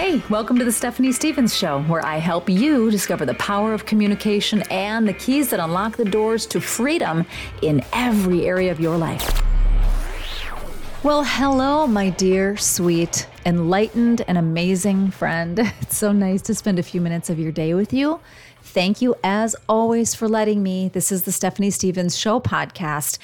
Hey, welcome to the Stephanie Stevens Show, where I help you discover the power of communication and the keys that unlock the doors to freedom in every area of your life. Well, hello, my dear, sweet, enlightened, and amazing friend. It's so nice to spend a few minutes of your day with you. Thank you, as always, for letting me. This is the Stephanie Stevens Show podcast,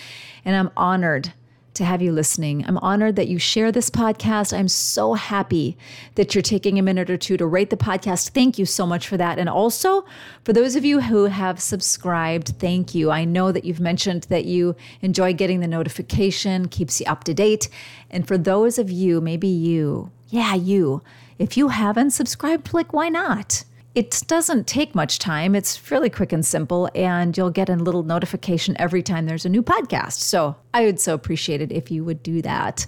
and I'm honored to have you listening. I'm honored that you share this podcast. I'm so happy that you're taking a minute or two to rate the podcast. Thank you so much for that. And also, for those of you who have subscribed, thank you. I know that you've mentioned that you enjoy getting the notification, keeps you up to date. And for those of you, maybe you, yeah, you, if you haven't subscribed, click why not? It doesn't take much time. It's really quick and simple, and you'll get a little notification every time there's a new podcast. So I would so appreciate it if you would do that.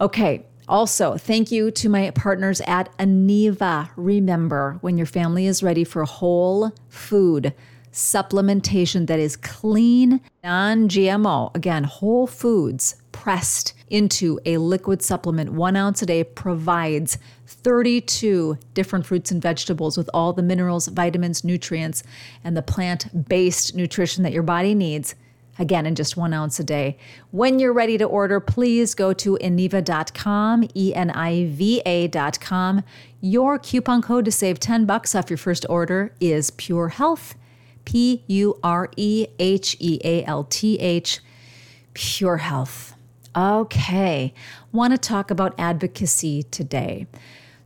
Okay. Also, thank you to my partners at Eniva. Remember, when your family is ready for whole food supplementation that is clean, non GMO, again, whole foods pressed into a liquid supplement, one ounce a day, provides 32 different fruits and vegetables with all the minerals, vitamins, nutrients, and the plant based nutrition that your body needs. Again, in just one ounce a day. When you're ready to order, please go to Eniva.com, E N I V A.com. Your coupon code to save 10 bucks off your first order is Pure Health, P U R E H E A L T H, Pure Health. Okay, want to talk about advocacy today.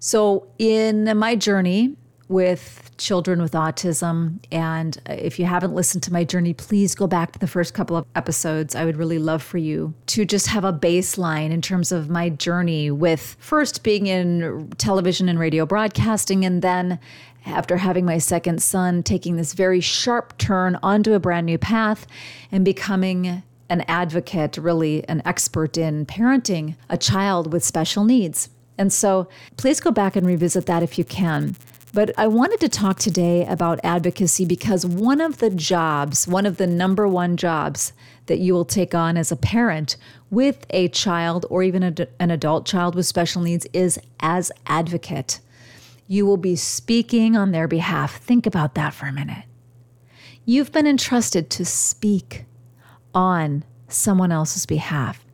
So, in my journey with children with autism, and if you haven't listened to my journey, please go back to the first couple of episodes. I would really love for you to just have a baseline in terms of my journey with first being in television and radio broadcasting, and then after having my second son, taking this very sharp turn onto a brand new path and becoming an advocate, really an expert in parenting a child with special needs. And so please go back and revisit that if you can. But I wanted to talk today about advocacy because one of the jobs, one of the number one jobs that you will take on as a parent with a child or even a, an adult child with special needs is as advocate. You will be speaking on their behalf. Think about that for a minute. You've been entrusted to speak on someone else's behalf.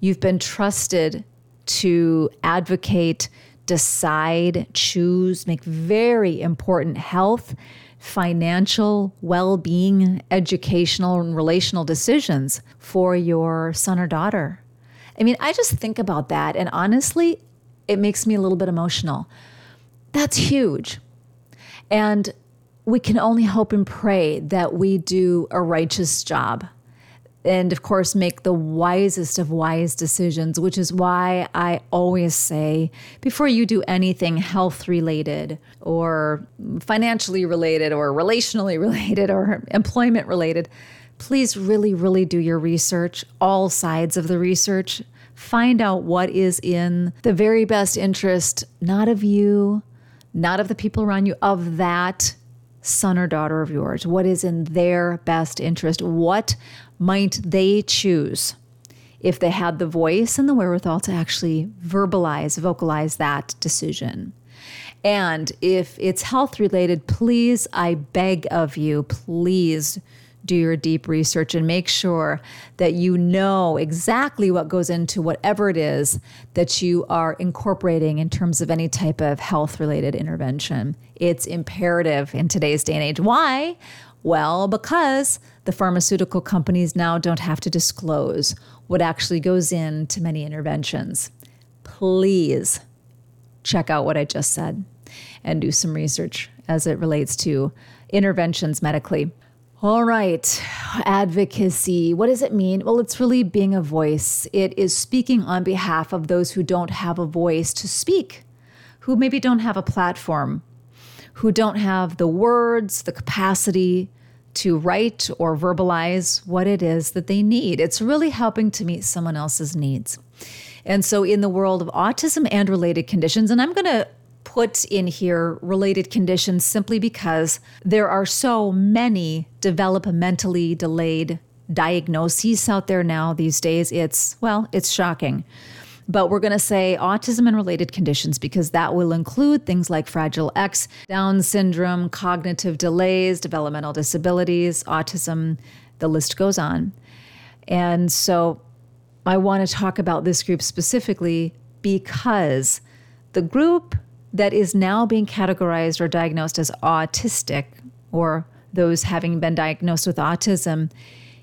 You've been trusted to advocate, decide, choose, make very important health, financial, well being, educational, and relational decisions for your son or daughter. I mean, I just think about that, and honestly, it makes me a little bit emotional. That's huge. And we can only hope and pray that we do a righteous job and of course make the wisest of wise decisions, which is why I always say before you do anything health related or financially related or relationally related or employment related, please really, really do your research, all sides of the research. Find out what is in the very best interest, not of you, not of the people around you, of that son or daughter of yours? What is in their best interest? What might they choose if they had the voice and the wherewithal to actually verbalize, vocalize that decision? And if it's health related, please, I beg of you, please do your deep research and make sure that you know exactly what goes into whatever it is that you are incorporating in terms of any type of health related intervention. It's imperative in today's day and age. Why? Well, because the pharmaceutical companies now don't have to disclose what actually goes into many interventions. Please check out what I just said and do some research as it relates to interventions medically. All right, advocacy. What does it mean? Well, it's really being a voice. It is speaking on behalf of those who don't have a voice to speak, who maybe don't have a platform, who don't have the words, the capacity to write or verbalize what it is that they need. It's really helping to meet someone else's needs. And so, in the world of autism and related conditions, and I'm going to put in here related conditions simply because there are so many developmentally delayed diagnoses out there now these days. It's, well, it's shocking. but we're going to say autism and related conditions because that will include things like Fragile X, Down syndrome, cognitive delays, developmental disabilities, autism, the list goes on. And so I want to talk about this group specifically because the group that is now being categorized or diagnosed as autistic or those having been diagnosed with autism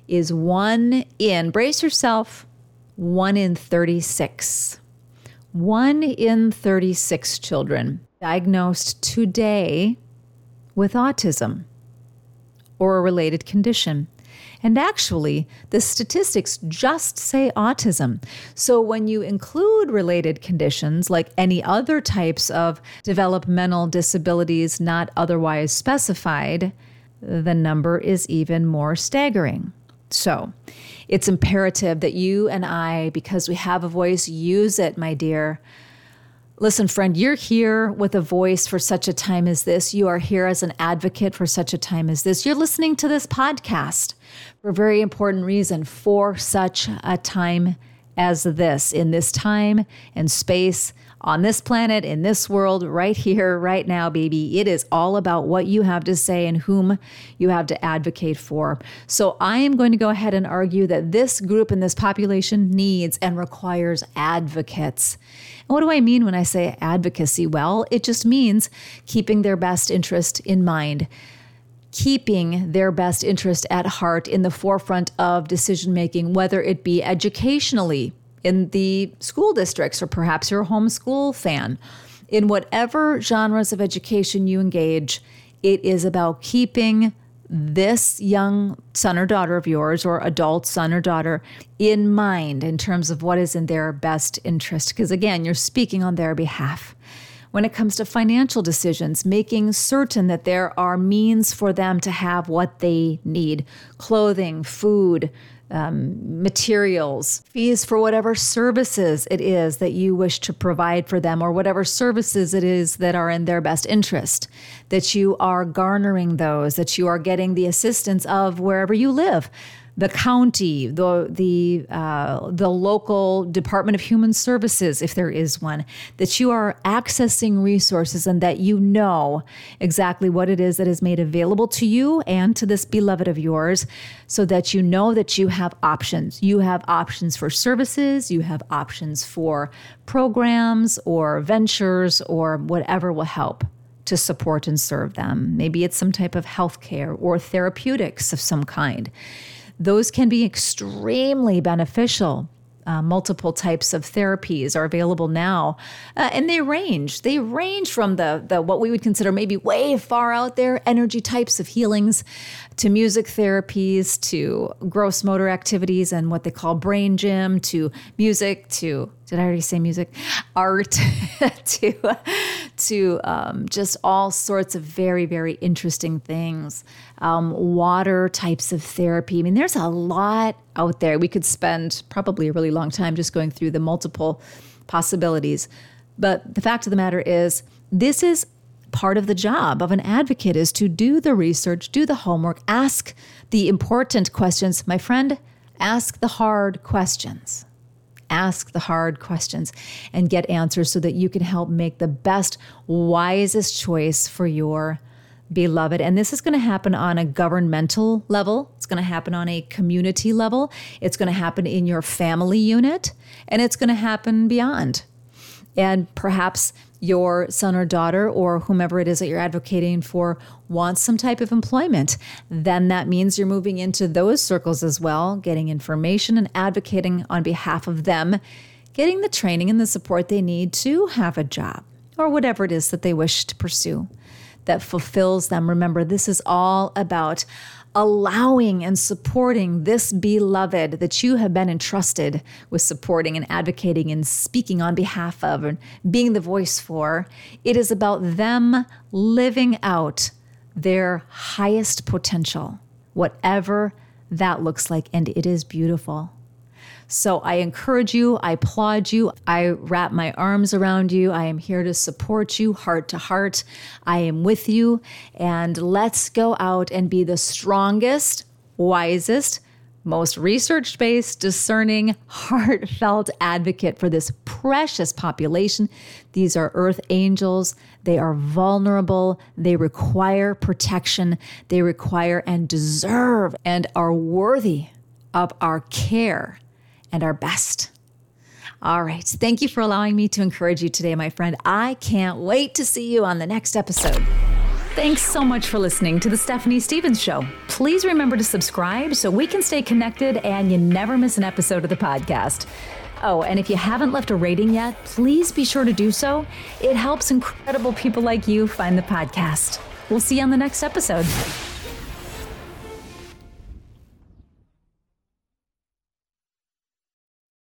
is one in, brace yourself, one in 36. One in 36 children diagnosed today with autism or a related condition. And actually, the statistics just say autism. So when you include related conditions like any other types of developmental disabilities not otherwise specified, the number is even more staggering. So it's imperative that you and I, because we have a voice, use it, my dear. Listen, friend, you're here with a voice for such a time as this. You are here as an advocate for such a time as this. You're listening to this podcast for a very important reason for such a time as this, in this time and space on this planet, in this world, right here, right now, baby. It is all about what you have to say and whom you have to advocate for. So I am going to go ahead and argue that this group and this population needs and requires advocates. And what do I mean when I say advocacy? Well, it just means keeping their best interest in mind keeping their best interest at heart in the forefront of decision making, whether it be educationally in the school districts, or perhaps you're a homeschool fan. In whatever genres of education you engage, it is about keeping this young son or daughter of yours, or adult son or daughter, in mind in terms of what is in their best interest. Because again, you're speaking on their behalf. When it comes to financial decisions, making certain that there are means for them to have what they need. Clothing, food, um, materials, fees for whatever services it is that you wish to provide for them, or whatever services it is that are in their best interest, that you are garnering those, that you are getting the assistance of wherever you live the county, the the uh, the local Department of Human Services, if there is one, that you are accessing resources and that you know exactly what it is that is made available to you and to this beloved of yours, so that you know that you have options. You have options for services, you have options for programs or ventures or whatever will help to support and serve them. Maybe it's some type of healthcare or therapeutics of some kind those can be extremely beneficial. Uh, multiple types of therapies are available now, uh, and they range. They range from the the what we would consider maybe way far out there energy types of healings, to music therapies, to gross motor activities and what they call brain gym, to music, to did I already say music? Art, to to um, just all sorts of very very interesting things. Um, water types of therapy. I mean, there's a lot out there. We could spend probably a really long time just going through the multiple possibilities. But the fact of the matter is, this is part of the job of an advocate is to do the research, do the homework, ask the important questions. My friend, ask the hard questions. Ask the hard questions and get answers so that you can help make the best, wisest choice for your beloved. And this is going to happen on a governmental level, it's going to happen on a community level, it's going to happen in your family unit, and it's going to happen beyond. And perhaps your son or daughter or whomever it is that you're advocating for wants some type of employment, then that means you're moving into those circles as well, getting information and advocating on behalf of them, getting the training and the support they need to have a job or whatever it is that they wish to pursue that fulfills them. Remember, this is all about allowing and supporting this beloved that you have been entrusted with supporting and advocating and speaking on behalf of and being the voice for. It is about them living out their highest potential, whatever that looks like. And it is beautiful. So I encourage you, I applaud you, I wrap my arms around you. I am here to support you heart to heart. I am with you. And let's go out and be the strongest, wisest, most research based, discerning, heartfelt advocate for this precious population. These are earth angels. They are vulnerable. They require protection. They require and deserve and are worthy of our care and our best. All right. Thank you for allowing me to encourage you today, my friend. I can't wait to see you on the next episode. Thanks so much for listening to The Stephanie Stevens Show. Please remember to subscribe so we can stay connected and you never miss an episode of the podcast. Oh, and if you haven't left a rating yet, please be sure to do so. It helps incredible people like you find the podcast. We'll see you on the next episode.